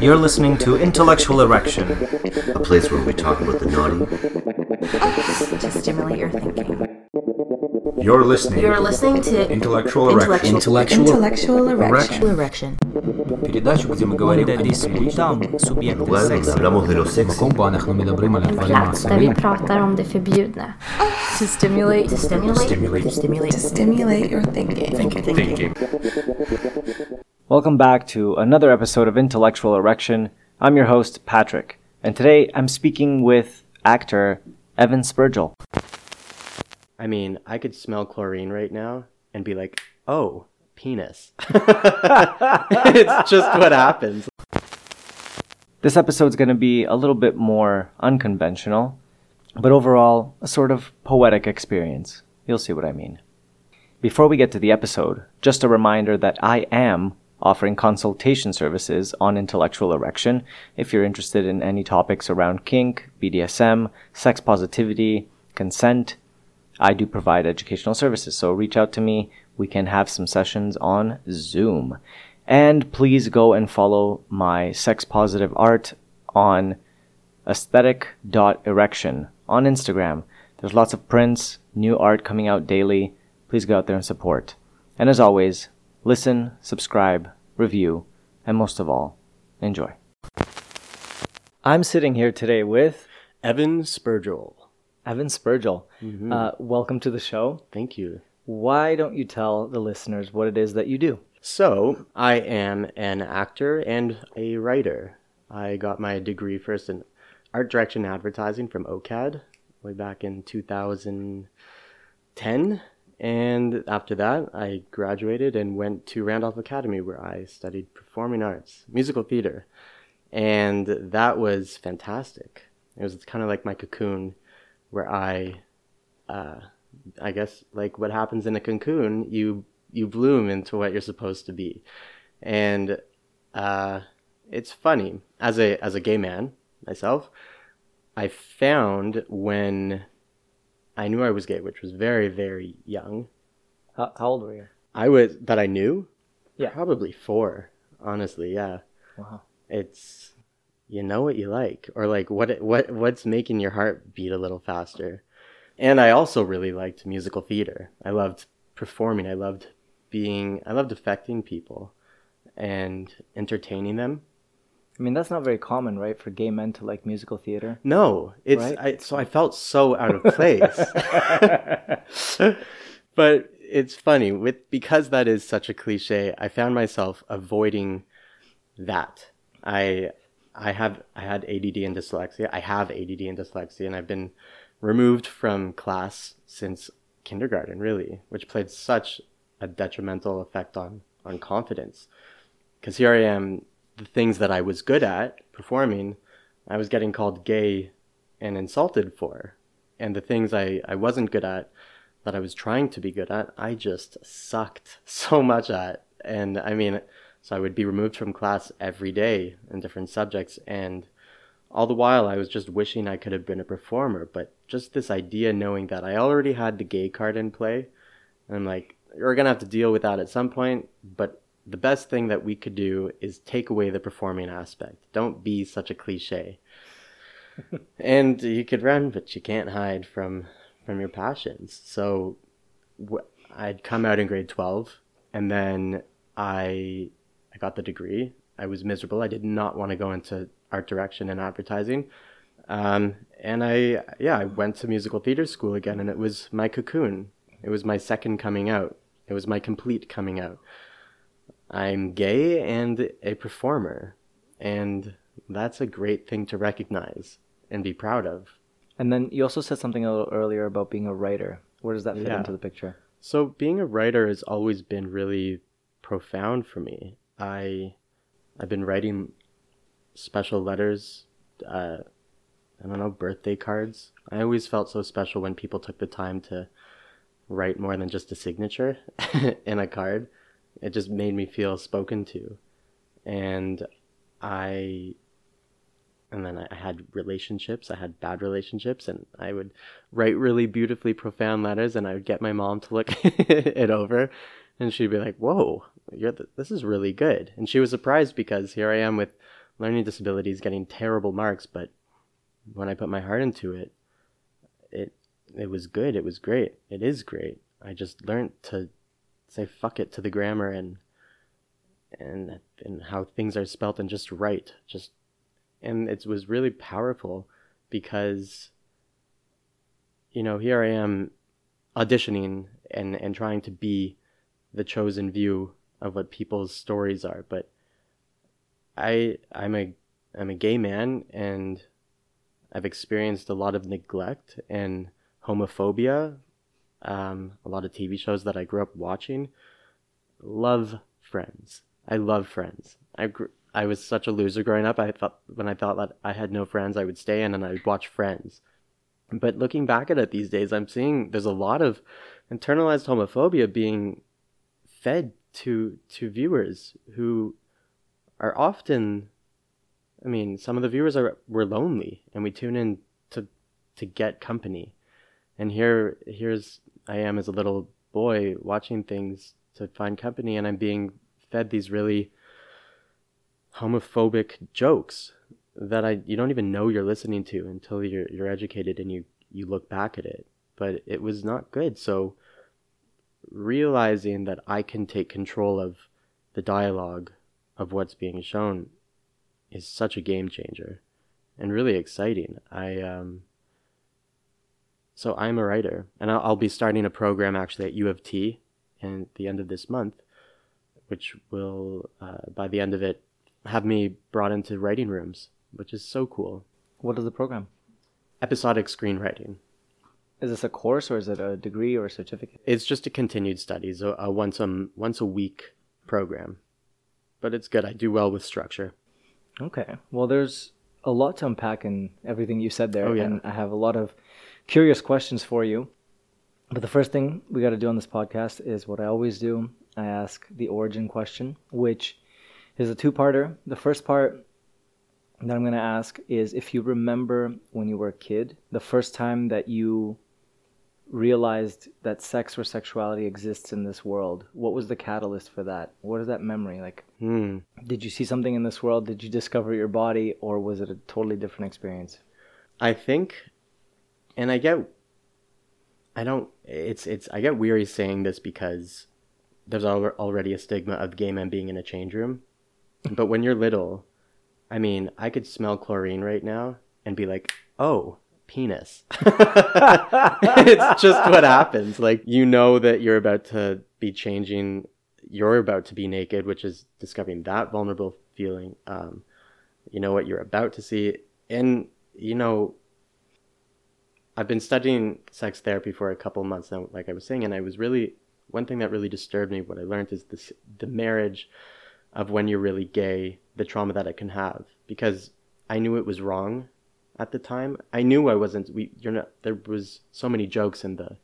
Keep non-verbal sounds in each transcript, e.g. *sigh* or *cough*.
You're listening to Intellectual Erection, a place where we talk about the naughty oh, to stimulate your thinking. You're listening. You're listening to Intellectual Erection. Intellectual, intellectual Erection. erection. Передачу, где мы говорим о там, субъекты секса. Мы. To stimulate, to stimulate, to stimulate, to stimulate your thinking. thinking. thinking. Welcome back to another episode of Intellectual Erection. I'm your host, Patrick, and today I'm speaking with actor Evan Spurgel. I mean, I could smell chlorine right now and be like, oh, penis. *laughs* it's just what happens. This episode's going to be a little bit more unconventional, but overall, a sort of poetic experience. You'll see what I mean. Before we get to the episode, just a reminder that I am offering consultation services on intellectual erection if you're interested in any topics around kink, BDSM, sex positivity, consent. I do provide educational services, so reach out to me. We can have some sessions on Zoom. And please go and follow my sex positive art on aesthetic.erection on Instagram. There's lots of prints, new art coming out daily. Please go out there and support. And as always, listen, subscribe, review, and most of all, enjoy. I'm sitting here today with Evan Spurgel. Evan Spurgel. Uh, welcome to the show. Thank you. Why don't you tell the listeners what it is that you do? So, I am an actor and a writer. I got my degree first in art direction advertising from OCAD way back in 2010. And after that, I graduated and went to Randolph Academy where I studied performing arts, musical theater. And that was fantastic. It was kind of like my cocoon where I uh, I guess like what happens in a cocoon, you you bloom into what you're supposed to be, and uh, it's funny as a as a gay man myself. I found when I knew I was gay, which was very very young. How, how old were you? I was that I knew. Yeah. probably four. Honestly, yeah. Wow. It's you know what you like, or like what what what's making your heart beat a little faster. And I also really liked musical theater. I loved performing. I loved being. I loved affecting people, and entertaining them. I mean, that's not very common, right, for gay men to like musical theater. No, it's Right? I, so I felt so out of place. *laughs* *laughs* but it's funny with because that is such a cliche. I found myself avoiding that. I I have I had ADD and dyslexia. I have ADD and dyslexia, and I've been removed from class since kindergarten, really, which played such a detrimental effect on on confidence. Because here I am, the things that I was good at performing, I was getting called gay and insulted for. And the things I, I wasn't good at, that I was trying to be good at, I just sucked *laughs* so much at. And I mean, so I would be removed from class every day in different subjects. And all the while, I was just wishing I could have been a performer. But just this idea, knowing that I already had the gay card in play, and I'm like, you're going to have to deal with that at some point. But the best thing that we could do is take away the performing aspect. Don't be such a cliche. *laughs* and you could run, but you can't hide from from your passions. So wh- I'd come out in grade 12 and then I I got the degree. I was miserable. I did not want to go into art direction and advertising. Um, and I yeah, I went to musical theater school again and it was my cocoon. It was my second coming out. It was my complete coming out. I'm gay and a performer. And that's a great thing to recognize and be proud of. And then you also said something a little earlier about being a writer. Where does that fit Yeah. into the picture? So being a writer has always been really profound for me. I I've been writing special letters, uh, I don't know, birthday cards. I always felt so special when people took the time to write more than just a signature *laughs* in a card. It just made me feel spoken to. And I and then I had relationships. I had bad relationships, and I would write really beautifully profound letters, and I would get my mom to look *laughs* it over, and she'd be like, "Whoa, you're th- this is really good." And she was surprised because here I am with learning disabilities, getting terrible marks, but when I put my heart into it, it it was good. It was great. It is great. I just learned to say fuck it to the grammar and and and how things are spelt and just write. Just and it was really powerful because you know, here I am auditioning and and trying to be the chosen view of what people's stories are, but I I'm a I'm a gay man and I've experienced a lot of neglect and homophobia. Um, a lot of TV shows that I grew up watching. Love Friends. I love Friends. I I was such a loser growing up. I thought when I thought that I had no friends, I would stay in and I would watch Friends. But looking back at it these days, I'm seeing there's a lot of internalized homophobia being fed to to viewers who are often I mean, some of the viewers are were lonely and we tune in to to get company. And here here's I am as a little boy watching things to find company and I'm being fed these really homophobic jokes that I you don't even know you're listening to until you're you're educated and you you look back at it. But it was not good. So realizing that I can take control of the dialogue of what's being shown is such a game changer and really exciting. I um so I'm a writer and I'll, I'll be starting a program actually at U of T in the end of this month which will uh, by the end of it have me brought into writing rooms, which is so cool. What is the program? Episodic screenwriting. Is this a course or is it a degree or a certificate? It's just a continued studies, a, a once a once a week program, but it's good. I do well with structure. Okay. Well, there's a lot to unpack in everything you said there, Oh, yeah. and I have a lot of curious questions for you. But the first thing we got to do on this podcast is what I always do. I ask the origin question, which is a two-parter. The first part that I'm going to ask is if you remember when you were a kid, the first time that you realized that sex or sexuality exists in this world. What was the catalyst for that? What is that memory like? Hmm. Did you see something in this world? Did you discover your body, or was it a totally different experience? I think, and I get, I don't. It's it's. I get weary saying this because there's al- already a stigma of gay men being in a change room, *laughs* but when you're little, I mean, I could smell chlorine right now and be like, oh. Penis. *laughs* it's just what happens. Like, you know that you're about to be changing, you're about to be naked, which is discovering that vulnerable feeling. Um, you know what you're about to see. And, you know, I've been studying sex therapy for a couple months now, like I was saying, and I was really one thing that really disturbed me. What I learned is this: the marriage of when you're really gay, the trauma that it can have. Because I knew it was wrong at the time. I knew I wasn't. We, you're not. There was so many jokes in the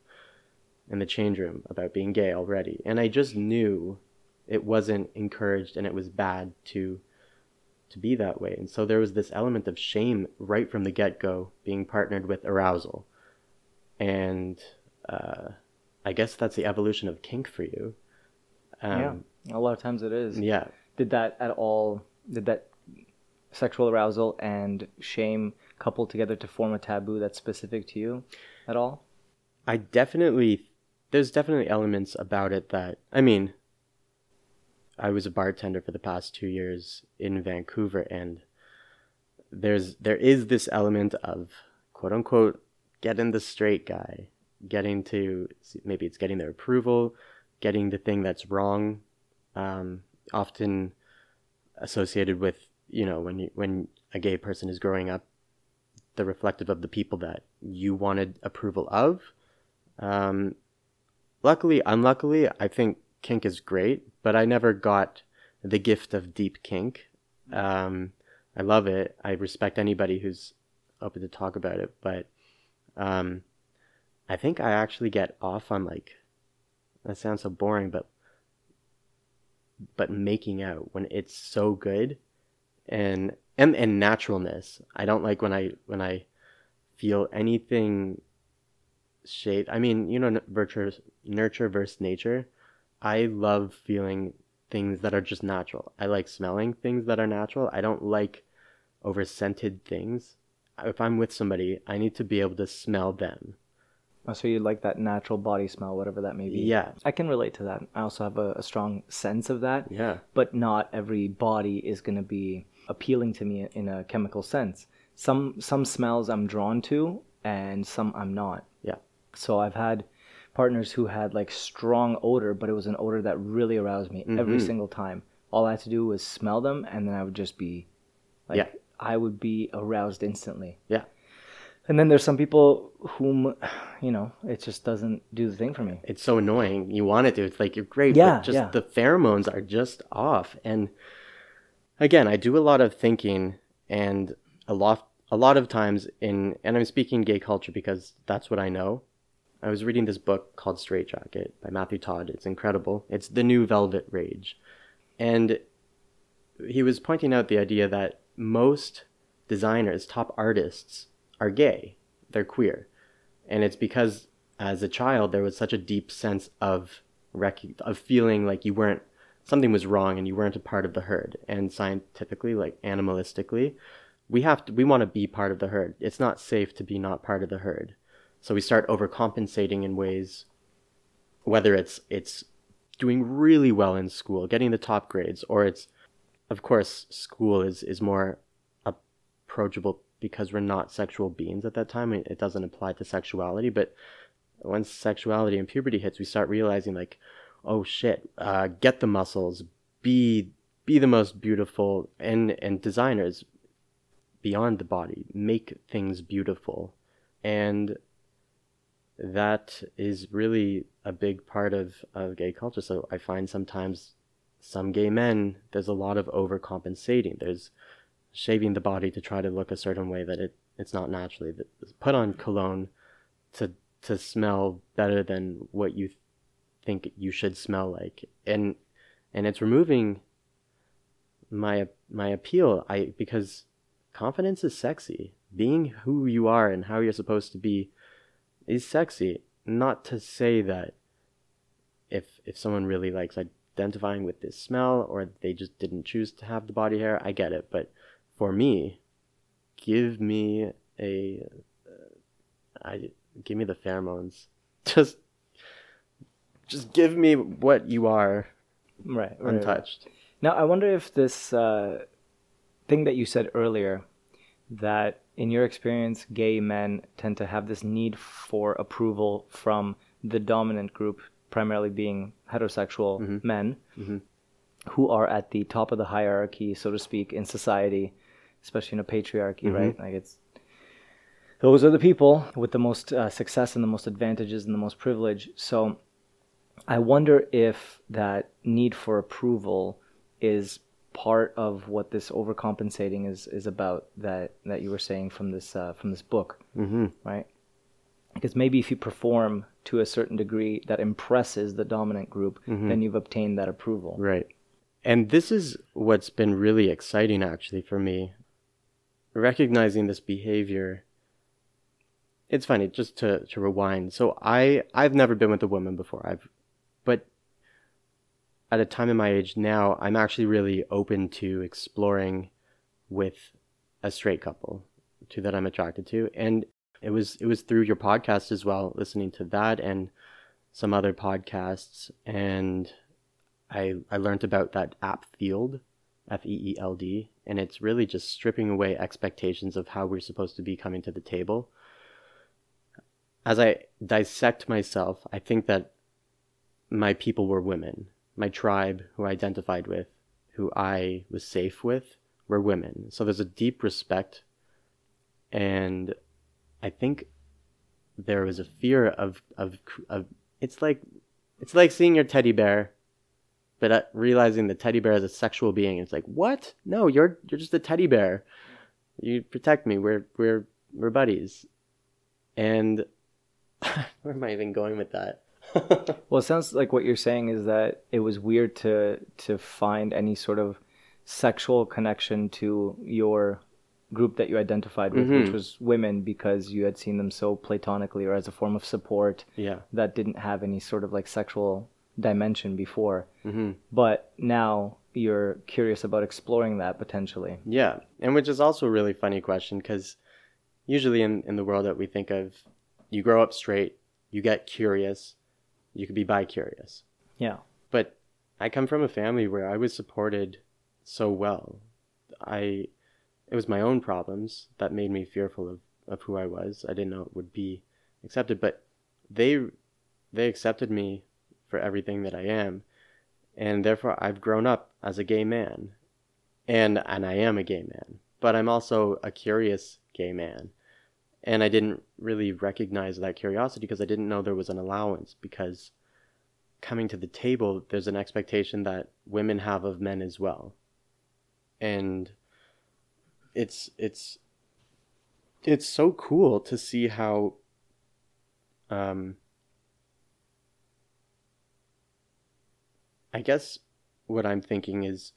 in the change room about being gay already, and I just knew it wasn't encouraged and it was bad to to be that way. And so there was this element of shame right from the get go, being partnered with arousal. And uh, I guess that's the evolution of kink for you. Um, yeah, a lot of times it is. yeah. Did that at all? Did that sexual arousal and shame couple together to form a taboo that's specific to you at all? I definitely, there's definitely elements about it that, I mean, I was a bartender for the past two years in Vancouver, and there's there is this element of quote unquote getting the straight guy, getting to maybe it's getting their approval, getting the thing that's wrong, um, often associated with you know when you when a gay person is growing up, the reflective of the people that you wanted approval of. Um, luckily, unluckily, I think kink is great, but I never got the gift of deep kink. Um, I love it. I respect anybody who's open to talk about it, but um, I think I actually get off on like that sounds so boring, but but making out when it's so good and and and naturalness. I don't like when I when I feel anything shade. I mean, you know, nurture nurture versus nature. I love feeling things that are just natural. I like smelling things that are natural. I don't like over scented things. If I'm with somebody, I need to be able to smell them. Oh, So you like that natural body smell, whatever that may be. Yeah. I can relate to that. I also have a, a strong sense of that. Yeah. But not every body is going to be appealing to me in a chemical sense. Some some smells I'm drawn to, and some I'm not. Yeah. So I've had partners who had like strong odor, but it was an odor that really aroused me every mm-hmm. single time. All I had to do was smell them, and then I would just be like, Yeah. I would be aroused instantly. Yeah. And then there's some people whom, you know, it just doesn't do the thing for me. It's so annoying. You want it to. It's like you're great, Yeah, but just yeah. the pheromones are just off. And again, I do a lot of thinking and a lot a lot of times in and I'm speaking gay culture because that's what I know. I was reading this book called Straight Jacket by Matthew Todd. It's incredible. It's the new Velvet Rage. And he was pointing out the idea that most designers, top artists, are gay. They're queer. And it's because as a child there was such a deep sense of rec- of feeling like you weren't something was wrong and you weren't a part of the herd. And scientifically, like animalistically, we have to we want to be part of the herd. It's not safe to be not part of the herd. So we start overcompensating in ways whether it's it's doing really well in school, getting the top grades, or it's of course school is is more approachable because we're not sexual beings at that time. It it doesn't apply to sexuality, but once sexuality and puberty hits, we start realizing like, oh shit, uh, get the muscles, be be the most beautiful, and and designers beyond the body make things beautiful, and that is really a big part of, of gay culture. So I find sometimes some gay men, there's a lot of overcompensating. There's shaving the body to try to look a certain way that it, it's not naturally. Put on cologne to to smell better than what you think you should smell like. And and it's removing my my appeal. I because confidence is sexy. Being who you are and how you're supposed to be is sexy. Not to say that if if someone really likes identifying with this smell or they just didn't choose to have the body hair, I get it. But for me, give me a uh, I give me the pheromones. *laughs* Just just give me what you are Right. right, right. untouched. Now, I wonder if this uh, thing that you said earlier, that in your experience, gay men tend to have this need for approval from the dominant group, primarily being heterosexual mm-hmm. men, mm-hmm. who are at the top of the hierarchy, so to speak, in society, especially in a patriarchy, mm-hmm. right? Like it's those are the people with the most uh, success and the most advantages and the most privilege. So I wonder if that need for approval is part of what this overcompensating is is about that that you were saying from this uh, from this book, mm-hmm. right? Because maybe if you perform to a certain degree that impresses the dominant group, then you've obtained that approval. Right. And this is what's been really exciting actually for me. Recognizing this behavior. It's funny, just to, to rewind. So I I've never been with a woman before. I've but at a time in my age now, I'm actually really open to exploring with a straight couple, two that I'm attracted to. And it was it was through your podcast as well, listening to that and some other podcasts and I I learned about that app Feeld, F E E L D, and it's really just stripping away expectations of how we're supposed to be coming to the table. As I dissect myself, I think that my people were women. My tribe, who I identified with, who I was safe with, were women. So there's a deep respect, and I think there was a fear of of of. It's like it's like seeing your teddy bear but uh, realizing the teddy bear is a sexual being. It's like what? No you're you're just a teddy bear. You protect me. We're we're we're buddies. And *laughs* where am i even going with that *laughs* Well, it sounds like what you're saying is that it was weird to to find any sort of sexual connection to your group that you identified with, which was women, because you had seen them so platonically or as a form of support yeah. that didn't have any sort of like sexual dimension before, hmm but now you're curious about exploring that potentially. Yeah, and which is also a really funny question because usually in, in the world that we think of, you grow up straight, you get curious, you could be bi curious. Yeah. But I come from a family where I was supported so well. I it was my own problems that made me fearful of, of who I was. I didn't know it would be accepted, but they they accepted me for everything that I am. And therefore I've grown up as a gay man. And and I am a gay man. But I'm also a curious gay man. And I didn't really recognize that curiosity because I didn't know there was an allowance because coming to the table, there's an expectation that women have of men as well. And it's it's it's so cool to see how um I guess what I'm thinking is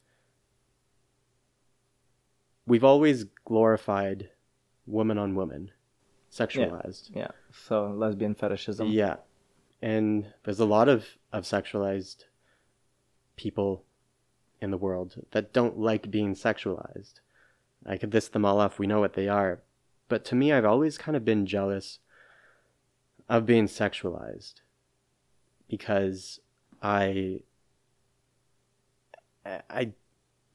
we've always glorified woman on woman, sexualized. Yeah. So lesbian fetishism. Yeah. And there's a lot of, of sexualized people in the world that don't like being sexualized. I could list them all off, we know what they are. But to me, I've always kind of been jealous of being sexualized because I, I,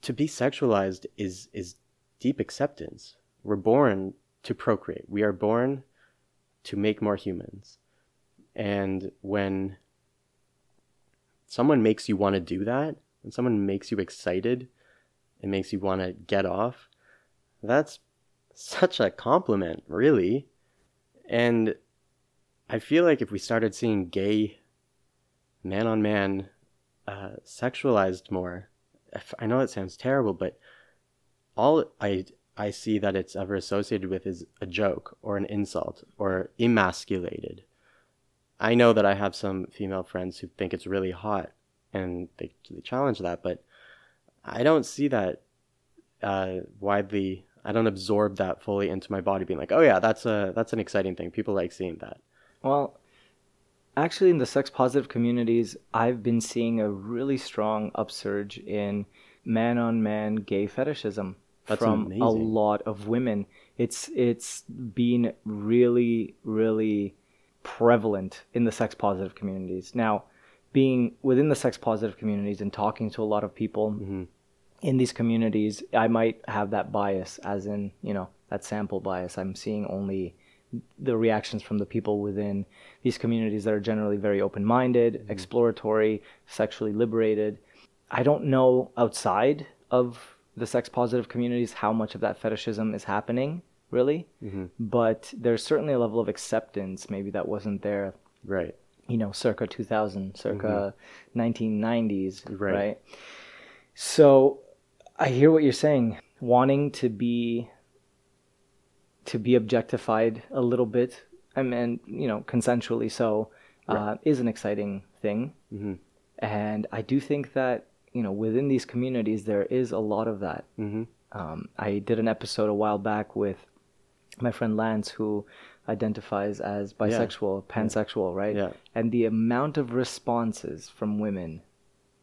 to be sexualized is, is deep acceptance. We're born to procreate. We are born to make more humans. And when someone makes you want to do that, when someone makes you excited and makes you want to get off, that's such a compliment, really. And I feel like if we started seeing gay man on man uh, sexualized more, I know it sounds terrible, but all I I see that it's ever associated with is a joke or an insult or emasculated. I know that I have some female friends who think it's really hot and they, they challenge that, but I don't see that uh, widely. I don't absorb that fully into my body, being like, "Oh yeah, that's a that's an exciting thing. People like seeing that." Well, actually, in the sex positive communities, I've been seeing a really strong upsurge in man on man gay fetishism That's from a lot of women. It's it's been really really prevalent in the sex positive communities. Now, being within the sex positive communities and talking to a lot of people Mm-hmm. in these communities, I might have that bias, as in, you know, that sample bias. I'm seeing only the reactions from the people within these communities that are generally very open minded, exploratory, sexually liberated. I don't know outside of the sex positive communities how much of that fetishism is happening, really. But there's certainly a level of acceptance, maybe that wasn't there Right. you know, circa 2000, circa 1990s, Right. right. So I hear what you're saying, wanting to be to be objectified a little bit, I mean, you know, consensually so, uh, is an exciting thing. Mhm. And I do think that, you know, within these communities, there is a lot of that. Mm-hmm. Um, I did an episode a while back with my friend Lance, who identifies as bisexual, pansexual, right? Yeah. And the amount of responses from women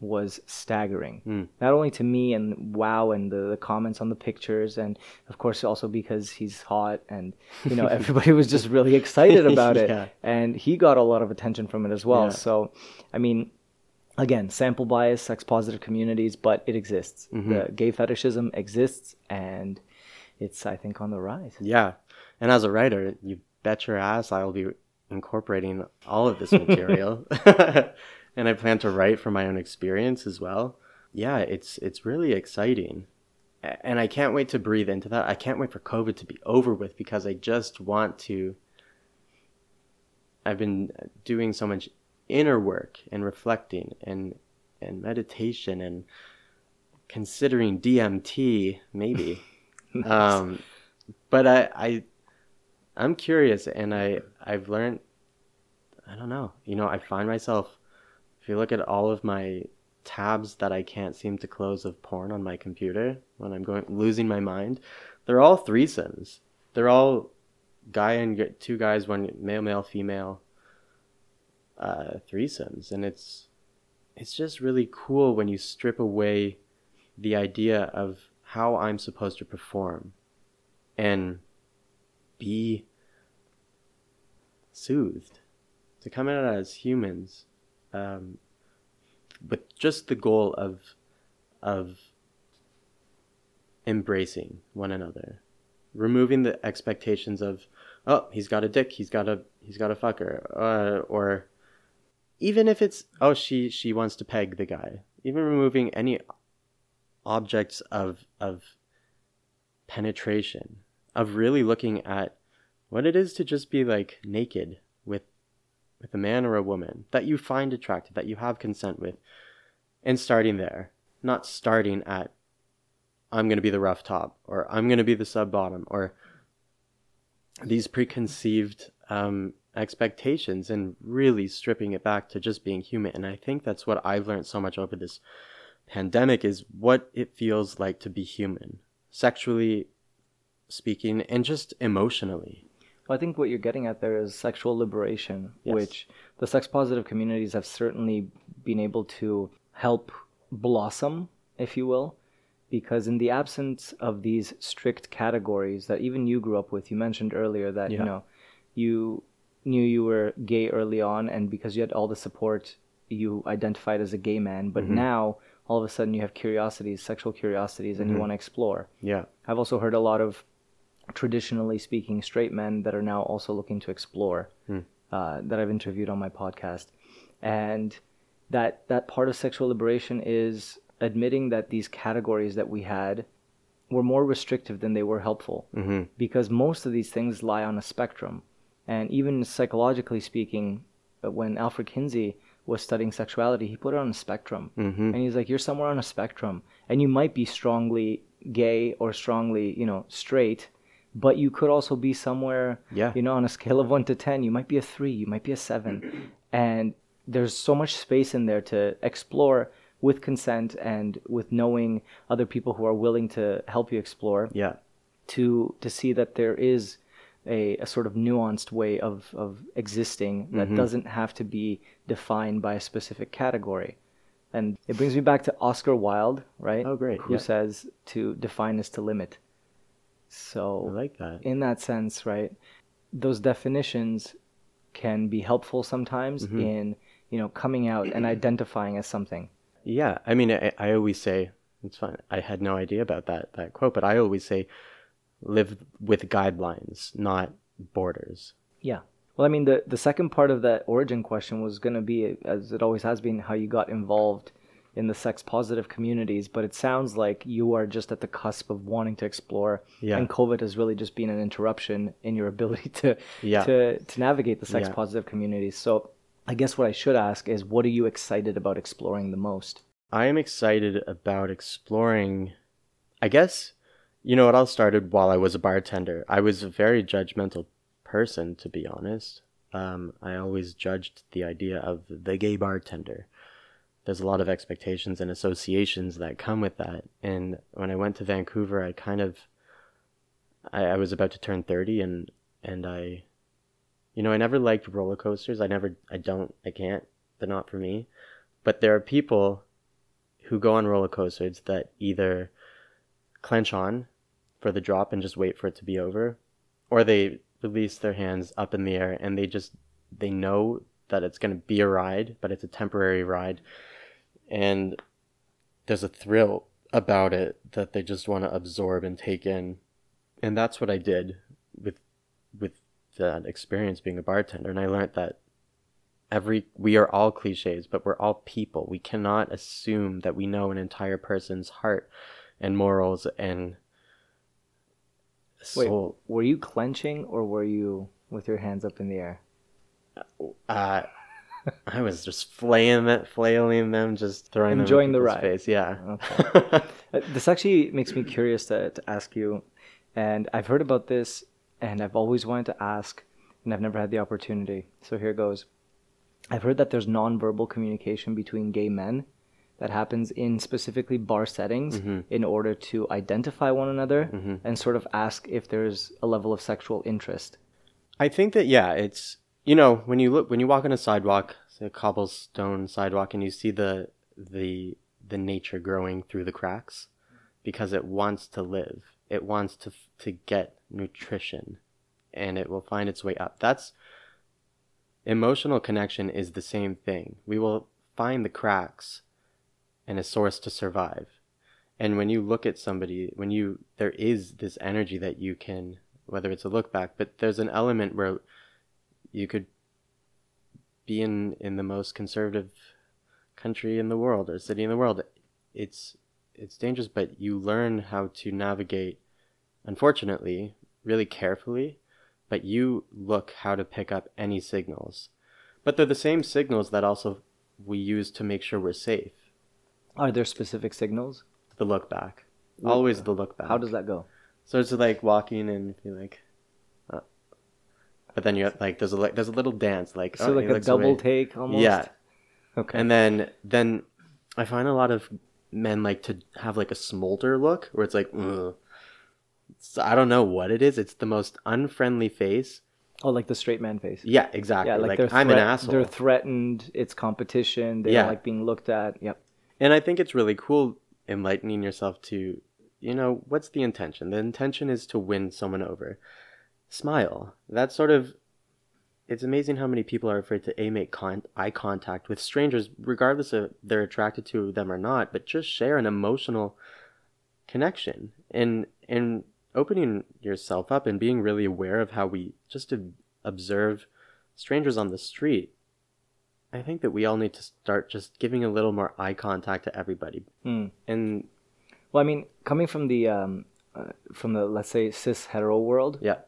was staggering. Mm. Not only to me and wow, and the, the comments on the pictures, and of course also because he's hot, and you know *laughs* everybody was just really excited about *laughs* it, Yeah. and he got a lot of attention from it as well. Yeah. So, I mean, again, sample bias, sex positive communities, but it exists. Mm-hmm. The gay fetishism exists, and it's I think on the rise. Yeah. And as a writer, you bet your ass I'll be incorporating all of this material. *laughs* *laughs* and I plan to write from my own experience as well. Yeah, it's it's really exciting. And I can't wait to breathe into that. I can't wait for COVID to be over with because I just want to I've been doing so much inner work and reflecting and and meditation and considering DMT maybe. *laughs* Um but I, I I'm curious and I I've learned I don't know. You know, I find myself if you look at all of my tabs that I can't seem to close of porn on my computer when I'm going losing my mind, they're all threesomes. They're all guy and two guys, one male, male, female uh, threesomes, and it's it's just really cool when you strip away the idea of how I'm supposed to perform and be soothed to come out as humans um, with just the goal of of embracing one another removing the expectations of oh he's got a dick he's got a he's got a fucker uh, or even if it's oh she she wants to peg the guy. Even removing any objects of of penetration of really looking at what it is to just be like naked with with a man or a woman that you find attractive that you have consent with and starting there. Not starting at i'm going to be the rough top or i'm going to be the sub bottom or these preconceived um, expectations and really stripping it back to just being human. And i think that's what i've learned so much over this pandemic is what it feels like to be human sexually speaking and just emotionally. Well, I think what you're getting at there is sexual liberation, Yes. which the sex positive communities have certainly been able to help blossom, if you will, because in the absence of these strict categories that even you grew up with, you mentioned earlier that you know you knew you were gay early on, and because you had all the support, you identified as a gay man. But Mm-hmm. now all of a sudden you have curiosities, sexual curiosities, and you Mm-hmm. want to explore. yeah I've also heard a lot of traditionally speaking straight men that are now also looking to explore uh, that I've interviewed on my podcast, and that that part of sexual liberation is admitting that these categories that we had were more restrictive than they were helpful mm-hmm. because most of these things lie on a spectrum, and even psychologically speaking, uh, when Alfred Kinsey was studying sexuality, he put it on a spectrum, Mm-hmm. and he's like, "You're somewhere on a spectrum, and you might be strongly gay or strongly, you know, straight." But you could also be somewhere, Yeah. you know, on a scale of one to 10, you might be a three, you might be a seven. *clears throat* And there's so much space in there to explore with consent and with knowing other people who are willing to help you explore yeah to to see that there is a, a sort of nuanced way of, of existing that Mm-hmm. doesn't have to be defined by a specific category. And it brings me back to Oscar Wilde, right? Oh, great, Who yeah. says to define is to limit. So i like that in that sense, right, those definitions can be helpful sometimes Mm-hmm. in you know coming out and identifying as something. Yeah, I mean, I, I always say it's fine. I had no idea about that that quote, but I always say, live with guidelines, not borders. Yeah. Well, I mean, the the second part of that origin question was going to be, as it always has been, how you got involved in the sex positive communities. But it sounds like you are just at the cusp of wanting to explore, Yeah. and COVID has really just been an interruption in your ability to Yeah. to to navigate the sex Yeah. positive communities. So, I guess what I should ask is, what are you excited about exploring the most? I am excited about exploring. I guess, you know, it all started while I was a bartender. I was a very judgmental person, to be honest. Um, I always judged the idea of the gay bartender. There's a lot of expectations and associations that come with that. And when I went to Vancouver, I kind of, I, I was about to turn 30 and, and I, you know, I never liked roller coasters. I never, I don't, I can't, they're not for me. But there are people who go on roller coasters that either clench on for the drop and just wait for it to be over, or they release their hands up in the air and they just they know that it's going to be a ride, but it's a temporary ride, and there's a thrill about it that they just want to absorb and take in, and that's what I did with with that experience being a bartender, and I learned that every we are all cliches but we're all people. We cannot assume that we know an entire person's heart and morals and Wait, soul were you clenching or were you with your hands up in the air? uh i was just flaying them flailing them just throwing Enjoying the them people's ride. face yeah Okay. *laughs* Uh, this actually makes me curious to, to ask you, and I've heard about this, and I've always wanted to ask, and I've never had the opportunity. So here goes. I've heard that there's nonverbal communication between gay men that happens in specifically bar settings mm-hmm. in order to identify one another mm-hmm. and sort of ask if there's a level of sexual interest. I think that yeah, it's you know when you look when you walk on a sidewalk a cobblestone sidewalk and you see the the the nature growing through the cracks because it wants to live. It wants to to get nutrition and it will find its way up. That's emotional connection is the same thing. We will find the cracks and a source to survive. And when you look at somebody, when you there is this energy that you can whether it's a look back, but there's an element where you could be in in the most conservative country in the world or city in the world. It's it's dangerous, but you learn how to navigate unfortunately really carefully, but you look how to pick up any signals. But they're the same signals that also we use to make sure we're safe. Are there specific signals? The look back. Always the look back. How does that go? So it's like walking and be like, uh, but then you have, like there's a like there's a little dance like So oh, like a double away. take almost. Yeah, Okay. and then then I find a lot of men like to have like a smolder look where it's like, Ugh. It's- I don't know what it is. It's the most unfriendly face. oh, like the straight man face. Yeah, exactly. Yeah, like, like I'm an asshole. They're threatened. It's competition. They Yeah. like being looked at. Yep. And I think it's really cool enlightening yourself to, you know, what's the intention? The intention is to win someone over. Smile. That's sort of. It's amazing how many people are afraid to a make con- eye contact with strangers, regardless of they're attracted to them or not. But just share an emotional connection and and opening yourself up and being really aware of how we just observe strangers on the street I think that we all need to start just giving a little more eye contact to everybody. Hmm. And Well, I mean, coming from the um, uh, from the let's say cis hetero world, yeah,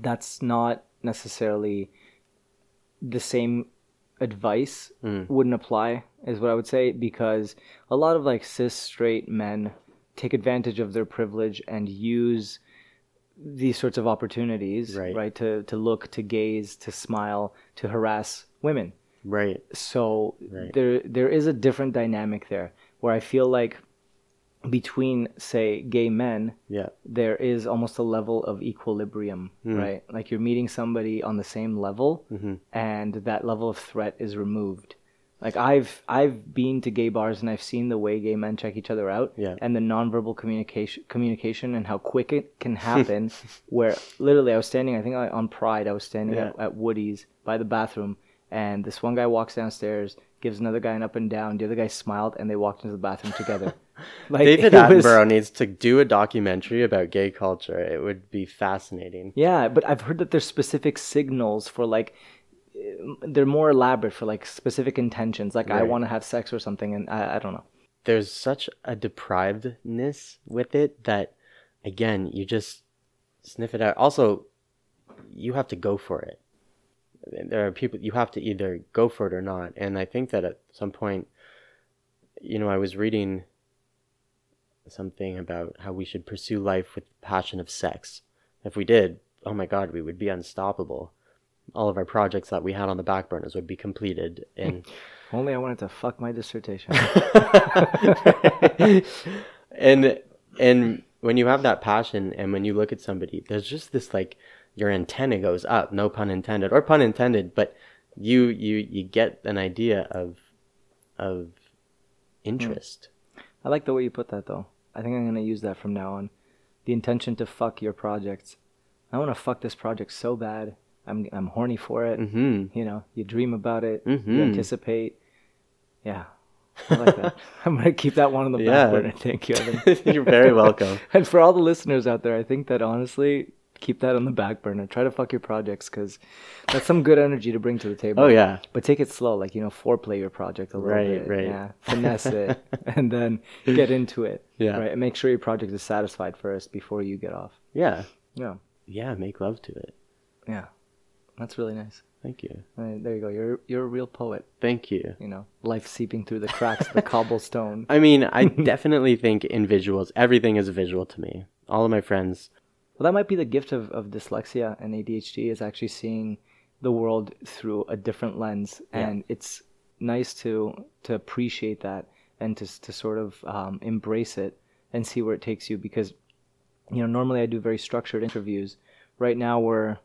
that's not necessarily the same advice Mm. wouldn't apply is what i would say because a lot of like cis straight men take advantage of their privilege and use these sorts of opportunities Right. to to look to gaze to smile to harass women right. so Right. there there is a different dynamic there where i feel like between say gay men Yeah. there is almost a level of equilibrium, Hmm. right? Like you're meeting somebody on the same level, Mm-hmm. and that level of threat is removed. Like I've I've been to gay bars and I've seen the way gay men check each other out, Yeah. and the nonverbal communication communication and how quick it can *laughs* happen. where literally I was standing, I think on Pride, I was standing Yeah. at, at Woody's by the bathroom, and this one guy walks downstairs, gives another guy an up and down. The other guy smiled, and they walked into the bathroom together. *laughs* Like David it was- Attenborough needs to do a documentary about gay culture. It would be fascinating. Yeah, but I've heard that there's specific signals for like they're more elaborate for like specific intentions. Like I want to have sex or something, and I, I don't know. There's such a deprivedness with it that, again, you just sniff it out. Also, you have to go for it. There are people you have to either go for it or not. And I think that at some point, you know, I was reading something about how we should pursue life with the passion of sex. If we did, oh my God, we would be unstoppable. All of our projects that we had on the back burners would be completed. And *laughs* Only I wanted to fuck my dissertation. *laughs* and and when you have that passion and when you look at somebody, there's just this like your antenna goes up, no pun intended, or pun intended, but you you you get an idea of of interest. I like the way you put that though. I think I'm gonna use that from now on. The intention to fuck your projects. I want to fuck this project so bad. I'm I'm horny for it. Mm-hmm. You know, you dream about it. Mhm. You anticipate. Yeah, I like that. *laughs* I'm gonna keep that one on the back Yeah. burner. Thank you, Evan. *laughs* You're very welcome. *laughs* And for all the listeners out there, I think that honestly, keep that on the back burner. Try to fuck your projects because that's some good energy to bring to the table. Oh yeah. But take it slow, like you know, foreplay your project a little Right, bit. right. Yeah, finesse it, *laughs* and then get into it. Yeah. Right, and make sure your project is satisfied first before you get off. Yeah. Yeah, Yeah, make love to it. yeah, that's really nice. Thank you. Uh, there you go. You're you're a real poet. Thank you. You know, life seeping through the cracks of the cobblestone. *laughs* I mean, I *laughs* definitely think in visuals, everything is a visual to me. All of my friends. Well, that might be the gift of, of dyslexia and ADHD is actually seeing the world through a different lens, Yeah. and it's nice to to appreciate that and to to sort of um, embrace it and see where it takes you. Because you know, normally I do very structured interviews. Right now, we're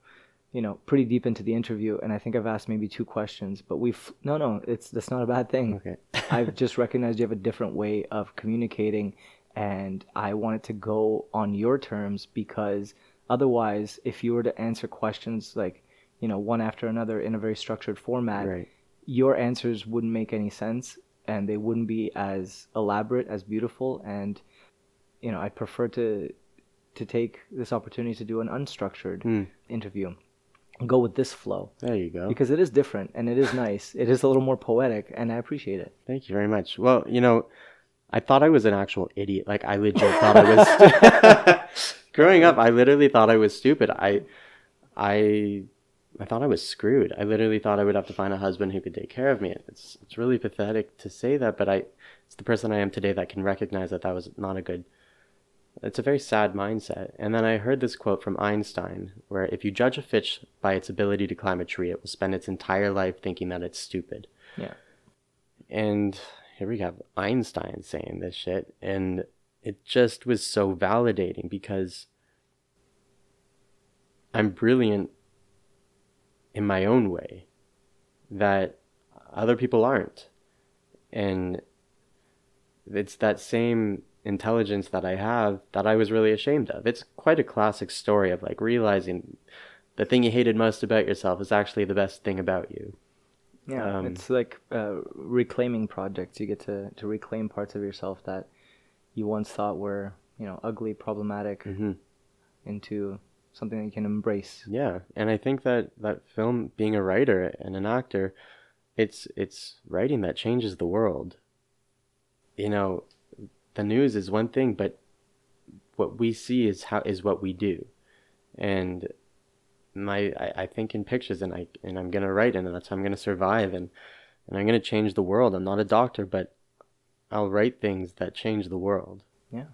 you know, pretty deep into the interview, and I think I've asked maybe two questions, but we've no, no, it's that's not a bad thing. Okay. *laughs* I've just recognized you have a different way of communicating, and I wanted to go on your terms because otherwise, if you were to answer questions like, you know, one after another in a very structured format, Right. your answers wouldn't make any sense and they wouldn't be as elaborate as beautiful and you know i prefer to to take this opportunity to do an unstructured Hmm. interview go with this flow There you go. because it is different and it is nice it is a little more poetic and i appreciate it Thank you very much. Well, you know, I thought I was an actual idiot. Like I legit thought I was. *laughs* Growing up, I literally thought I was stupid. I, I, I thought I was screwed. I literally thought I would have to find a husband who could take care of me. It's it's really pathetic to say that, but I, it's the person I am today that can recognize that that was not a good. It's a very sad mindset. And then I heard this quote from Einstein, where if you judge a fish by its ability to climb a tree, it will spend its entire life thinking that it's stupid. yeah And here we have Einstein saying this shit. And it just was so validating because I'm brilliant in my own way that other people aren't. And it's that same intelligence that I have that I was really ashamed of. It's quite a classic story of like realizing the thing you hated most about yourself is actually the best thing about you. Yeah Um, it's like uh, reclaiming projects. You get to to reclaim parts of yourself that you once thought were you know ugly problematic hmm into something that you can embrace. Yeah, and I think that that film, being a writer and an actor, it's it's writing that changes the world. You know, the news is one thing, but what we see is how is what we do, and my I, I think in pictures, and I and I'm gonna write, and that's how I'm gonna survive, and and I'm gonna change the world. I'm not a doctor, but I'll write things that change the world. Yeah.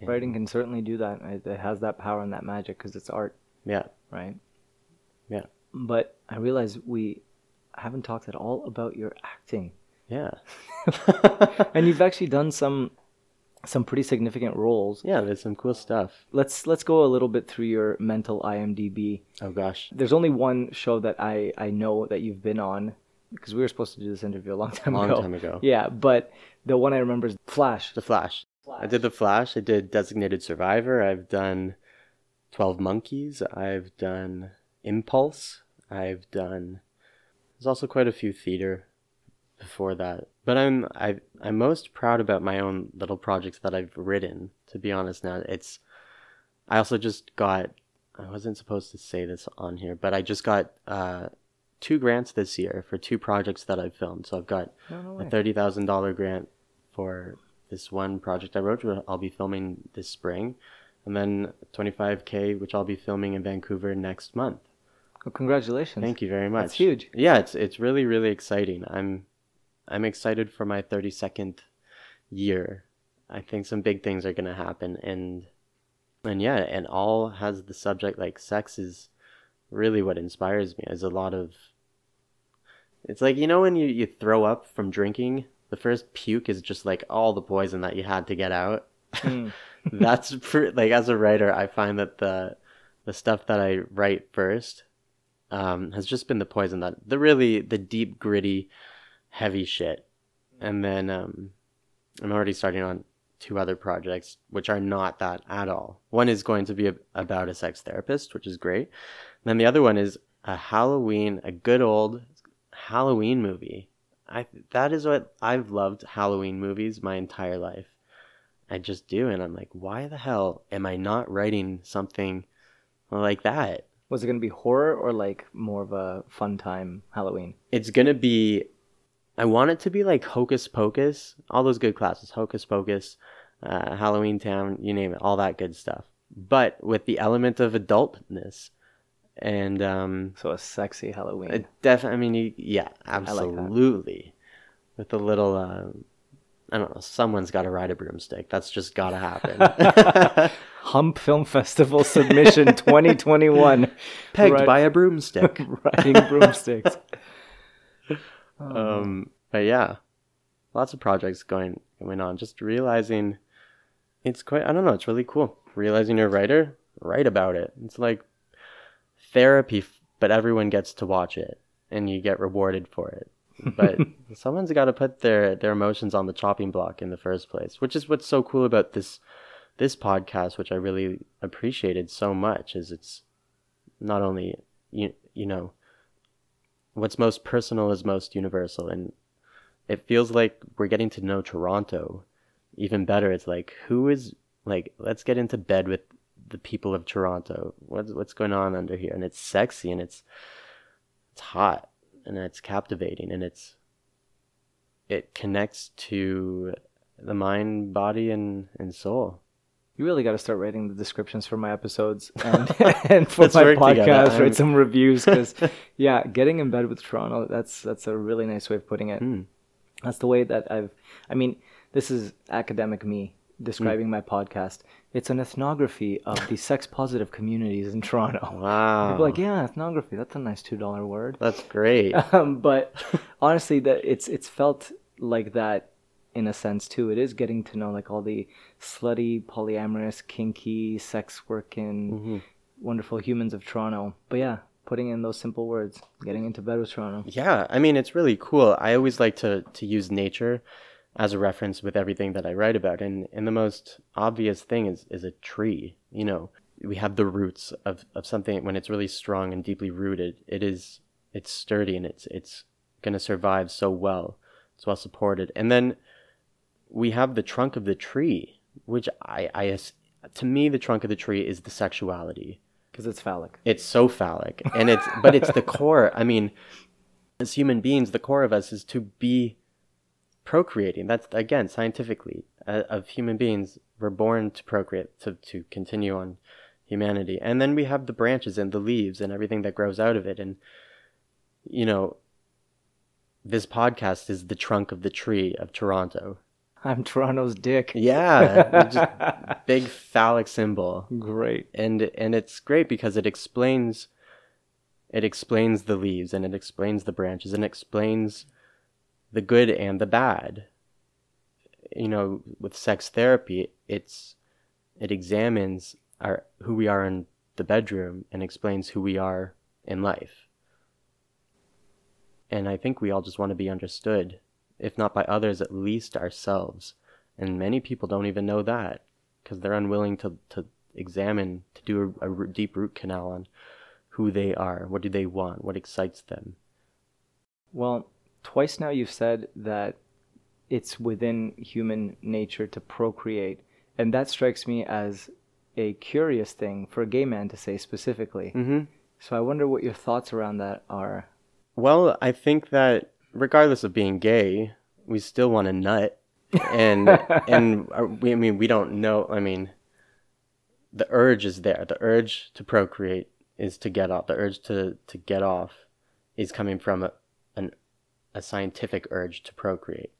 And- writing can certainly do that it, it has that power and that magic because it's art Yeah, right? Yeah. But I realize we haven't talked at all about your acting, yeah, *laughs* and you've actually done some some pretty significant roles. yeah. There's some cool stuff. Let's let's go a little bit through your mental IMDb. Oh gosh. There's only one show that I I know that you've been on because we were supposed to do this interview a long time Long ago. Long time ago. *laughs* Yeah, but the one I remember is Flash. The Flash. I did The Flash. I did Designated Survivor. I've done 12 Monkeys. I've done Impulse. I've done. There's also quite a few theater before that. But I'm I I'm most proud about my own little projects that I've written. To be honest, now it's. I also just got. I wasn't supposed to say this on here, but I just got uh, two grants this year for two projects that I've filmed. So I've got No, no a thirty thousand dollar grant for this one project I wrote, which I'll be filming this spring, and then twenty five k, which I'll be filming in Vancouver next month. Well, congratulations. Thank you very much. It's huge. Yeah, it's it's really really exciting. I'm I'm excited for my thirty second year. I think some big things are gonna happen, and and yeah, and all has the subject like sex is really what inspires me. Is a lot of it's like you know when you you throw up from drinking, the first puke is just like all the poison that you had to get out. Mm. *laughs* That's for, like as a writer, I find that the the stuff that I write first um, has just been the poison that the really the deep gritty heavy shit. And then um, i'm already starting on two other projects which are not that at all. One is going to be a, about a sex therapist which is great. And then the other one is a halloween a good old halloween movie. I that is what i've loved halloween movies my entire life. I just do and i'm like why the hell am i not writing something like that? Was it going to be horror or like more of a fun time Halloween? it's gonna be i want it to be like hocus pocus. All those good classes hocus pocus uh, halloween town you name it all that good stuff. But with the element of adultness and um So a sexy Halloween. it def- i mean you, yeah like absolutely. With a little uh, i don't know someone's got to ride a broomstick. That's just gotta happen. *laughs* Hump Film Festival submission *laughs* 2021. pegged Right- by a broomstick. *laughs* Riding broomsticks. Um but yeah lots of projects going going on. Just realizing it's quite i don't know it's really cool. Realizing you're a writer write about it. It's like therapy but everyone gets to watch it and you get rewarded for it. But *laughs* someone's got to put their their emotions on the chopping block in the first place, which is what's so cool about this this podcast, which I really appreciated so much, is it's not only you you know what's most personal is most universal, and it feels like we're getting to know Toronto even better. It's like who is like let's get into bed with the people of Toronto. What's what's going on under here? And it's sexy and it's it's hot and it's captivating and it's it connects to the mind, body, and and soul. You really got to start writing the descriptions for my episodes *laughs* and, and for Let's my together. podcast. Write some reviews because, *laughs* yeah, getting in bed with Toronto. That's that's a really nice way of putting it. Hmm. That's the way that I've. I mean, this is academic me describing my podcast. It's an ethnography of the *laughs* sex positive communities in Toronto. Wow, People are like, yeah, ethnography. That's a nice two dollar word. that's great. um, but honestly, that it's it's felt like that in a sense too. It is getting to know like all the slutty, polyamorous, kinky, sex working, mm-hmm. wonderful humans of Toronto. But yeah, putting in those simple words, getting into bed with Toronto. Yeah, I mean it's really cool. I always like to to use nature as a reference with everything that I write about, and and the most obvious thing is is a tree. You know, we have the roots of of something when it's really strong and deeply rooted. It is it's sturdy and it's it's gonna survive so well. It's well supported, and then we have the trunk of the tree, which I I to me the trunk of the tree is the sexuality. Because it's phallic. it's so phallic and it's but it's the core i mean as human beings the core of us is to be procreating. That's again scientifically uh, of human beings we're born to procreate to, to continue on humanity. And then we have the branches and the leaves and everything that grows out of it. And you know this podcast is the trunk of the tree of toronto *laughs* I'm Toronto's dick. yeah just *laughs* big phallic symbol Great. and and it's great because it explains it explains the leaves and it explains the branches and explains the good and the bad you know with sex therapy it's it examines our who we are in the bedroom and explains who we are in life and i think we all just want to be understood if not by others at least ourselves and many people don't even know that because they're unwilling to, to examine to do a deep root canal on who they are what do they want what excites them Well, twice now you've said that it's within human nature to procreate, and that strikes me as a curious thing for a gay man to say specifically. mm-hmm. So I wonder what your thoughts around that are. well i think that regardless of being gay we still want a nut. And *laughs* and uh, we, i mean we don't know i mean the urge is there. The urge to procreate is to get off. The urge to to get off is coming from a, an a scientific urge to procreate.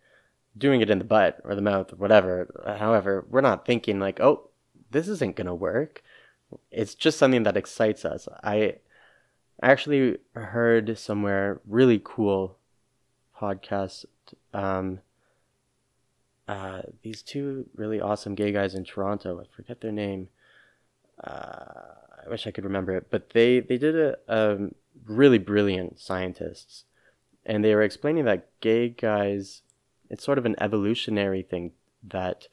Doing it in the butt or the mouth or whatever however we're not thinking like oh this isn't gonna work. It's just something that excites us. I I actually heard somewhere really cool podcast um uh these two really awesome gay guys in Toronto I forget their name uh I wish I could remember it but they they did a really brilliant scientists and they were explaining that gay guys it's sort of an evolutionary thing that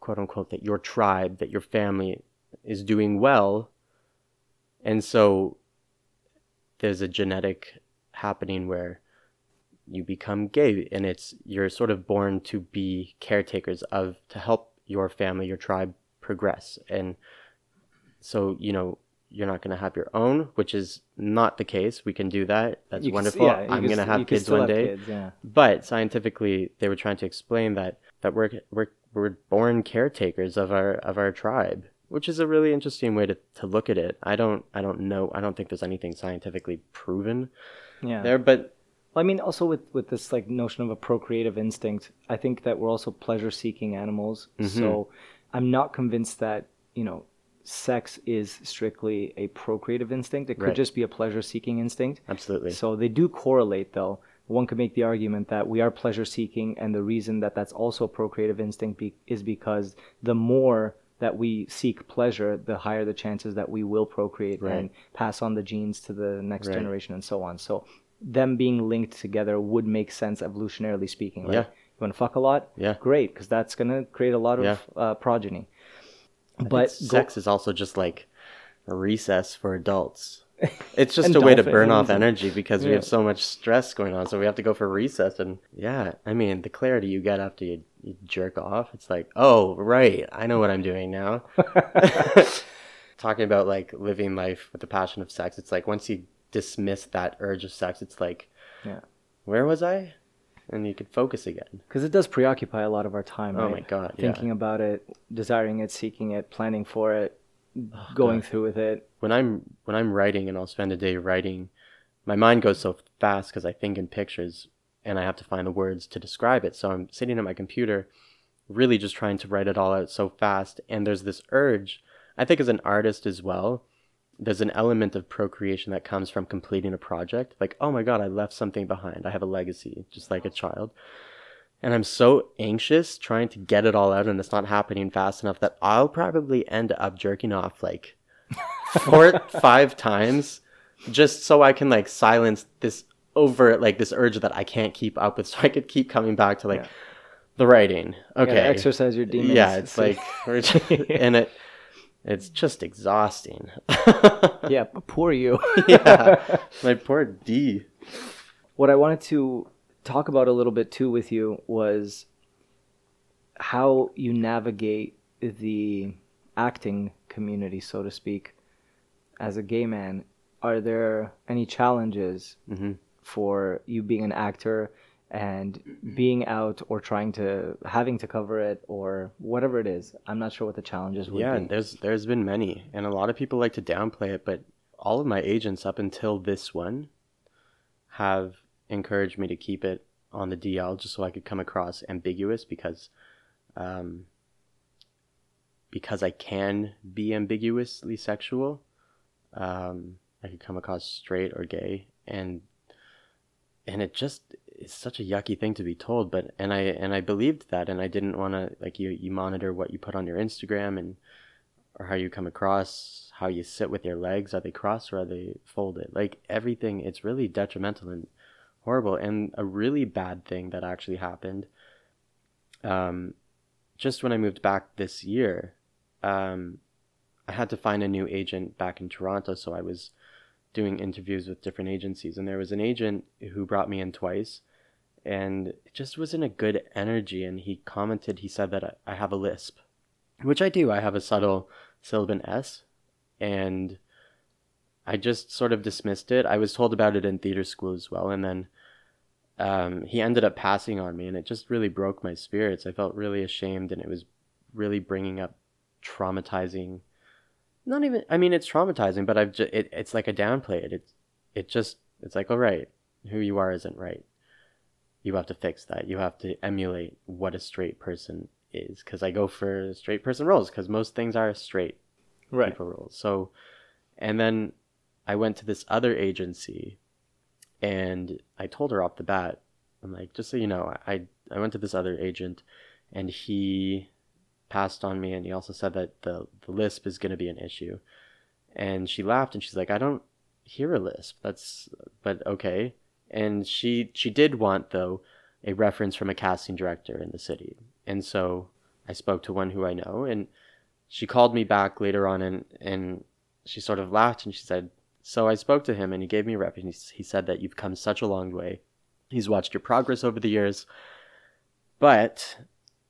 quote unquote that your tribe that your family is doing well and so there's a genetic happening where you become gay and it's you're sort of born to be caretakers of to help your family your tribe progress. And so you know you're not going to have your own which is not the case. We can do that. That's You can wonderful. yeah, i'm going to have kids one have day. kids, yeah. but scientifically they were trying to explain that that we're we're we're born caretakers of our of our tribe which is a really interesting way to, to look at it. I don't i don't know. I don't think there's anything scientifically proven Yeah. there but Well, I mean, also with with this like notion of a procreative instinct, I think that we're also pleasure-seeking animals. Mm-hmm. So I'm not convinced that you know sex is strictly a procreative instinct. It could Right. just be a pleasure-seeking instinct. absolutely So they do correlate, though. One could make the argument that we are pleasure seeking, and the reason that that's also a procreative instinct be- is because the more that we seek pleasure, the higher the chances that we will procreate Right. and pass on the genes to the next Right. generation and so on. So them being linked together would make sense evolutionarily speaking. Right? Yeah. You want to fuck a lot? Yeah. Great, because that's gonna create a lot of Yeah. uh, progeny. I But go- sex is also just like a recess for adults. *laughs* It's just a way to burn off energy because we have so much stress going on. So we have to go for recess. And yeah, I mean, the clarity you get after you, you jerk off, it's like, oh, right, I know what I'm doing now. *laughs* *laughs* Talking about like living life with the passion of sex, it's like once you dismiss that urge of sex, it's like, Yeah. where was I? And you could focus again. because it does preoccupy a lot of our time. Oh right? my God, yeah. Thinking about it, desiring it, seeking it, planning for it, oh, going through with it. when I'm when I'm writing and I'll spend a day writing, my mind goes so fast because I think in pictures and I have to find the words to describe it. So I'm sitting at my computer, really just trying to write it all out so fast. And there's this urge. I think as an artist as well, there's an element of procreation that comes from completing a project. Like, oh my god, I left something behind. I have a legacy, just like a child. And I'm so anxious trying to get it all out, and it's not happening fast enough that I'll probably end up jerking off like *laughs* four, five times just so I can like silence this over like this urge that I can't keep up with, *laughs* so I could keep coming back to like Yeah. the writing. You Okay, exercise your demons. yeah, it's like *laughs* and it it's just exhausting. *laughs* yeah, poor you. *laughs* yeah, my poor D. what I wanted to talk about a little bit too with you was how you navigate the acting community, so to speak, as a gay man. Are there any challenges hmm for you being an actor and being out or trying to having to cover it or whatever it is? I'm not sure what the challenges would Yeah, be. there's there's been many, and a lot of people like to downplay it, but all of my agents up until this one have encouraged me to keep it on the DL just so I could come across ambiguous because um, because I can be ambiguously sexual. Um, I could come across straight or gay, and and it just is such a yucky thing to be told. But and I and I believed that, and I didn't want to like you you monitor what you put on your Instagram and or how you come across, how you sit with your legs. Are they crossed or are they folded? Like everything, it's really detrimental and horrible. And a really bad thing that actually happened. Um, just when I moved back this year, um, I had to find a new agent back in Toronto, so I was doing interviews with different agencies, and there was an agent who brought me in twice, and it just wasn't a good energy. And he commented, he said that I, have a lisp, which I do. I have a subtle sibilant S, and I just sort of dismissed it. I was told about it in theater school as well, and then um, he ended up passing on me, and it just really broke my spirits. I felt really ashamed, and it was really bringing up traumatizing. Not even. I mean, it's traumatizing, but I've just. It, it's like a downplay it. It's. It just. It's like, all right, who you are isn't right. You have to fix that. You have to emulate what a straight person is, because I go for straight person roles, because most things are straight right. people roles. So, and then I went to this other agency, and I told her off the bat, I'm like, just so you know, I I went to this other agent, and he passed on me, and he also said that the the lisp is going to be an issue, and she laughed, and she's like, I don't hear a lisp. That's but okay, and she she did want though a reference from a casting director in the city, and so I spoke to one who I know, and she called me back later on and and she sort of laughed and she said so i spoke to him and he gave me a reference he said that you've come such a long way. He's watched your progress over the years. But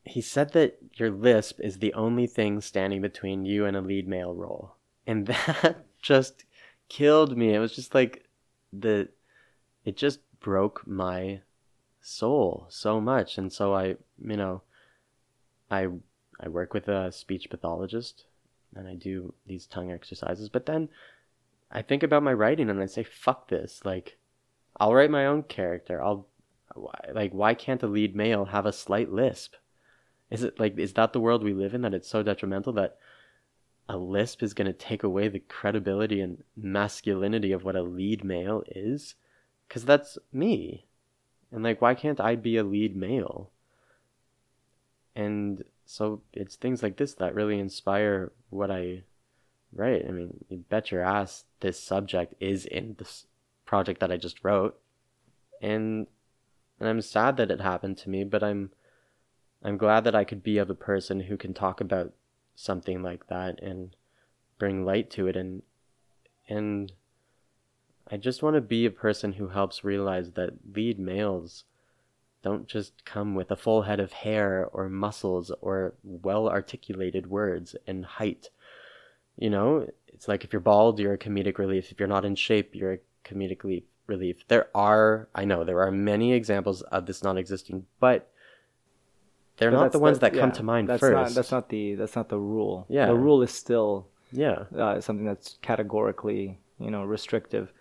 he said that your lisp is the only thing standing between you and a lead male role and *laughs* that just killed me it was just like the it just broke my soul so much and so i you know i I work with a speech pathologist and I do these tongue exercises, but then I think about my writing and I say, fuck this. Like, I'll write my own character. I'll, like, why can't a lead male have a slight lisp? Is it like, is that the world we live in that it's so detrimental that a lisp is going to take away the credibility and masculinity of what a lead male is? Because that's me. And, like, why can't I be a lead male? And so it's things like this that really inspire what I write. I mean, you bet your ass this subject is in this project that I just wrote, and and I'm sad that it happened to me, but I'm I'm glad that I could be of a person who can talk about something like that and bring light to it and and I just want to be a person who helps realize that lead males don't just come with a full head of hair or muscles or well articulated words and height. You know, it's like if you're bald, you're a comedic relief. If you're not in shape, you're a comedic relief. There are, I know, there are many examples of this not existing, but they're But not the ones that come yeah, to mind that's first. Not, that's not the that's not the rule. Yeah. the rule is still yeah, uh, something that's categorically you know restrictive.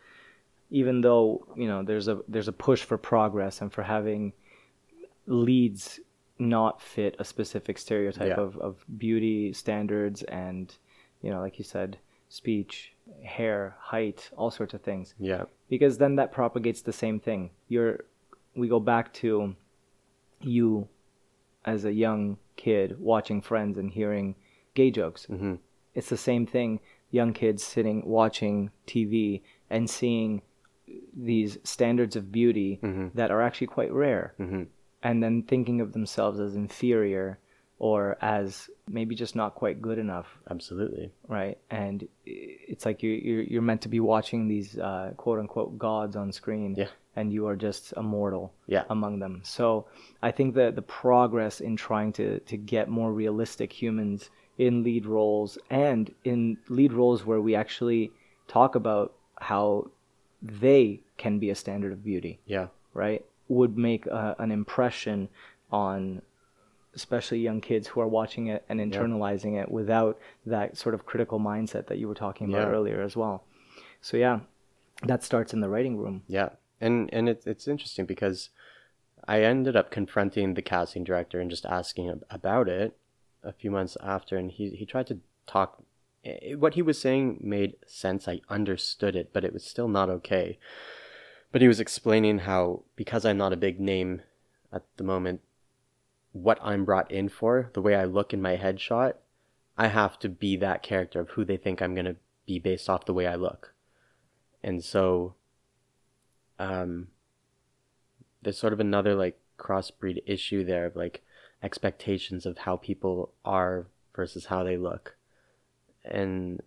Even though you know there's a there's a push for progress and for having leads not fit a specific stereotype Yeah. of, of beauty standards and you know like you said speech hair height all sorts of things yeah, because then that propagates the same thing. You're we go back to you as a young kid watching Friends and hearing gay jokes. hmm It's the same thing. Young kids sitting watching TV and seeing these standards of beauty Mhm. that are actually quite rare, hmm and then thinking of themselves as inferior or as maybe just not quite good enough absolutely. right? And it's like you you're, you're meant to be watching these uh, quote unquote gods on screen, Yeah. and you are just a mortal Yeah. among them. So I think that the progress in trying to to get more realistic humans in lead roles and in lead roles where we actually talk about how they can be a standard of beauty Yeah, right, would make a, an impression on especially young kids who are watching it and internalizing it without that sort of critical mindset that you were talking about Yeah. earlier as well. So yeah, that starts in the writing room. Yeah, and and it's it's interesting because I ended up confronting the casting director and just asking about it a few months after, and he he tried to talk. eh, What he was saying made sense. I understood it, but it was still not okay. But he was explaining how because I'm not a big name at the moment, what I'm brought in for, the way I look in my headshot, I have to be that character of who they think I'm gonna be based off the way I look. And so um there's sort of another like crossbreed issue there of like expectations of how people are versus how they look and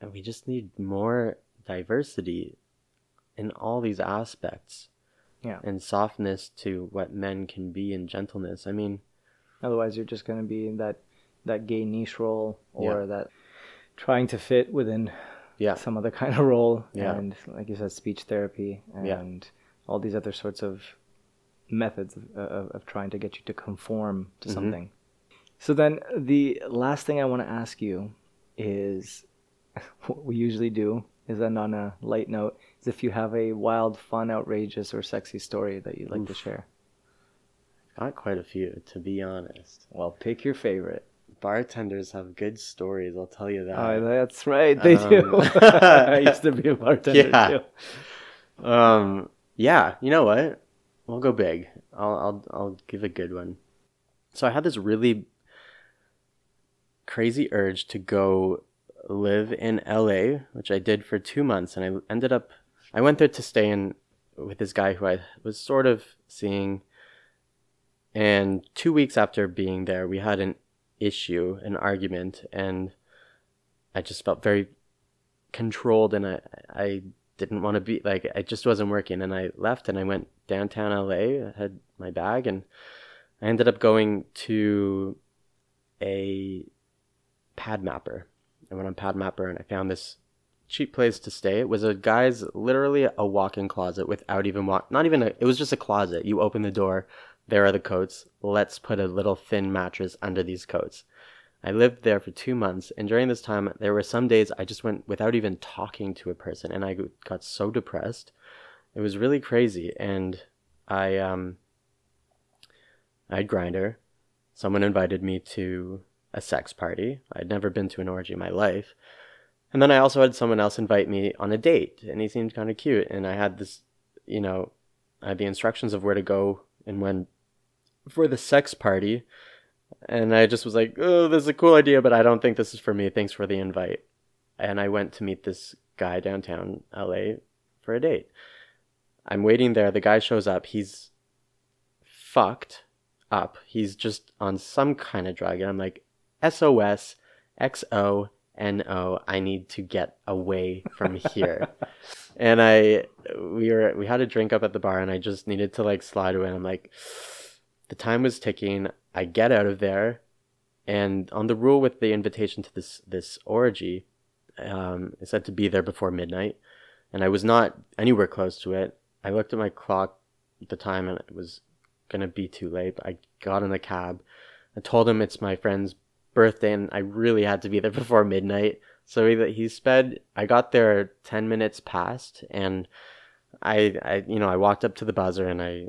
and we just need more diversity in all these aspects Yeah. and softness to what men can be and gentleness i mean Otherwise, you're just going to be in that that gay niche role or Yeah. that trying to fit within yeah some other kind of role. Yeah. And like you said, speech therapy and all these other sorts of methods of, of, of trying to get you to conform to Mhm. something. So then the last thing I want to ask you is *laughs* what we usually do is end on a light note is if you have a wild, fun, outrageous, or sexy story that you'd like to share. got quite a few to be honest Well, pick your favorite. bartenders have good stories i'll tell you that Oh, that's right. They do. Um, *laughs* *laughs* I used to be a bartender Yeah. too. Um. Yeah. You know what? We'll go big. I'll. I'll. I'll give a good one. So I had this really crazy urge to go live in LA, which I did for two months, and I ended up. I went there to stay in with this guy who I was sort of seeing. And two weeks after being there, we had an issue, an argument, and I just felt very controlled, and I I didn't want to be like it just wasn't working and I left and I went downtown LA I had my bag and I ended up going to a PadMapper I went on PadMapper and I found this cheap place to stay it was a guy's literally a walk-in closet without even walk not even a, it was just a closet you open the door there are the coats let's put a little thin mattress under these coats I lived there for two months, and during this time, there were some days I just went without even talking to a person, and I got so depressed. It was really crazy, and I um, I had Grindr. Someone invited me to a sex party. I'd never been to an orgy in my life, and then I also had someone else invite me on a date, and he seemed kind of cute, and I had this, you know, I had the instructions of where to go and when for the sex party And I just was like, oh, this is a cool idea, but I don't think this is for me. Thanks for the invite. And I went to meet this guy downtown LA for a date. I'm waiting there. The guy shows up. He's fucked up. He's just on some kind of drug. And I'm like, SOS, XO, NO. I need to get away from *laughs* here. and I, we were, we had a drink up at the bar and I just needed to like slide away. And I'm like, the time was ticking. I get out of there. And on the rule with the invitation to this, this orgy, um, it said to be there before midnight. And I was not anywhere close to it. I looked at my clock at the time and it was going to be too late. But I got in a cab. I told him it's my friend's birthday and I really had to be there *laughs* before midnight. So he, he sped, I got there 10 minutes past and I, I, you know, I walked up to the buzzer and I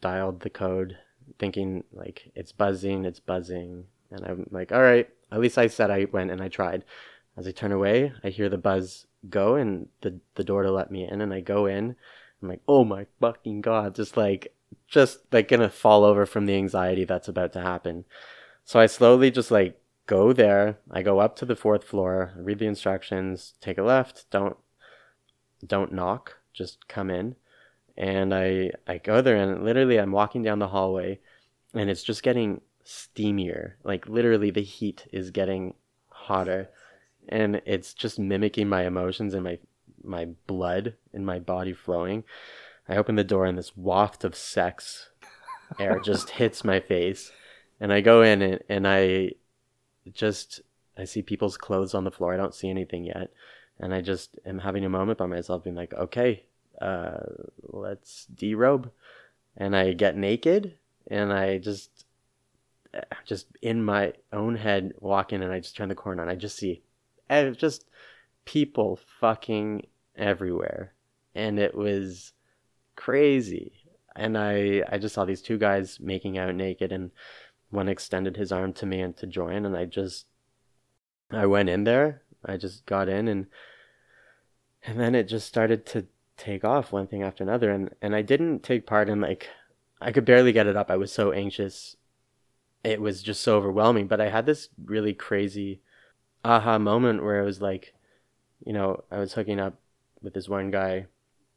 dialed the code thinking like it's buzzing, it's buzzing. And I'm like, all right, at least I said I went and I tried. As I turn away, I hear the buzz go and the, the door to let me in and I go in. I'm like, oh my fucking God, just like, just like gonna fall over from the anxiety that's about to happen. So I slowly just like go there. I go up to the fourth floor, read the instructions, take a left, don't don't knock, just come in. And I I go there and literally I'm walking down the hallway and it's just getting steamier. Like literally the heat is getting hotter and it's just mimicking my emotions and my my blood in my body flowing. I open the door and this waft of sex air just *laughs* hits my face and I go in and, and I just I see people's clothes on the floor. I don't see anything yet, and I just am having a moment by myself, being like, okay, uh, let's derobe, and I get naked, and I just just in my own head walk in, and I just turn the corner, and I just see just people fucking everywhere, and it was crazy. And I I just saw these two guys making out naked, and one extended his arm to me and to join and I just I went in there. I just got in and and then it just started to take off one thing after another and and I didn't take part in like I could barely get it up. I was so anxious. It was just so overwhelming, but I had this really crazy aha moment where it was like you know, I was hooking up with this one guy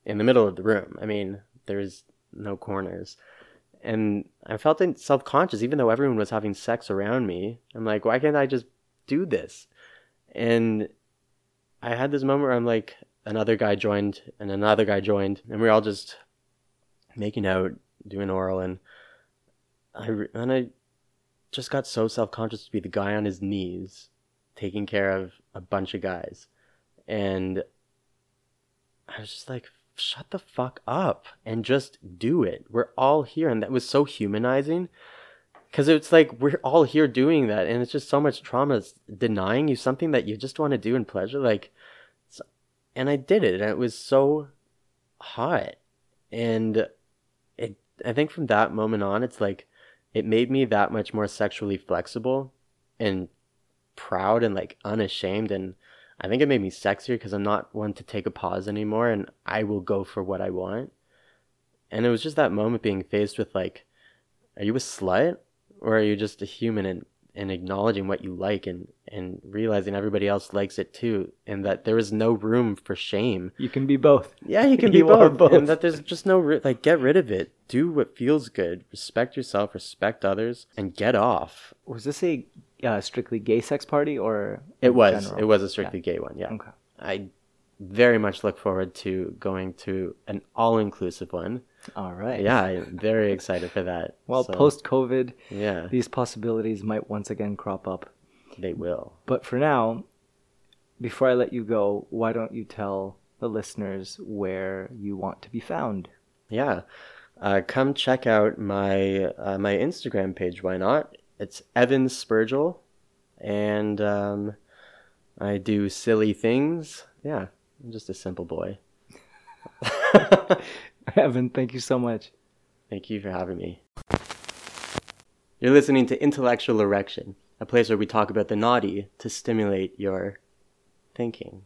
in the middle of the room. I mean, there's no corners and I felt self conscious, even though everyone was having sex around me. I'm like, why can't I just do this? And I had this moment where I'm like, another guy joined, and another guy joined, and we are all just making out, doing oral, and I and I just got so self conscious to be the guy on his knees, taking care of a bunch of guys, and I was just like, shut the fuck up and just do it. We're all here. And that was so humanizing because it's like we're all here doing that. And it's just so much trauma it's denying you something that you just want to do in pleasure. Like, and I did it. And it was so hot. And it, I think from that moment on, it's like, it made me that much more sexually flexible and proud and like unashamed and I think it made me sexier because I'm not one to take a pause anymore and I will go for what I want. And it was just that moment being faced with like, are you a slut or are you just a human and, and acknowledging what you like and, and realizing everybody else likes it too and that there is no room for shame. You can be both. Yeah, you can *laughs* be both, both. And that there's just no, like, get rid of it. Do what feels good. Respect yourself, respect others, and get off. Was this a uh, strictly gay sex party or It was. general? It was a strictly gay one, yeah. Okay. I very much look forward to going to an all-inclusive one. All right. Yeah, I'm very excited for that. *laughs* Well, So, post COVID, yeah, these possibilities might once again crop up. they will. But for now, before I let you go, why don't you tell the listeners where you want to be found? Yeah, uh, come check out my uh, my Instagram page. Why not? It's Evan Spurgel, and um, I do silly things. Yeah, I'm just a simple boy. *laughs* Evan, thank you so much. Thank you for having me. You're listening to Intellectual Erection, a place where we talk about the naughty to stimulate your thinking.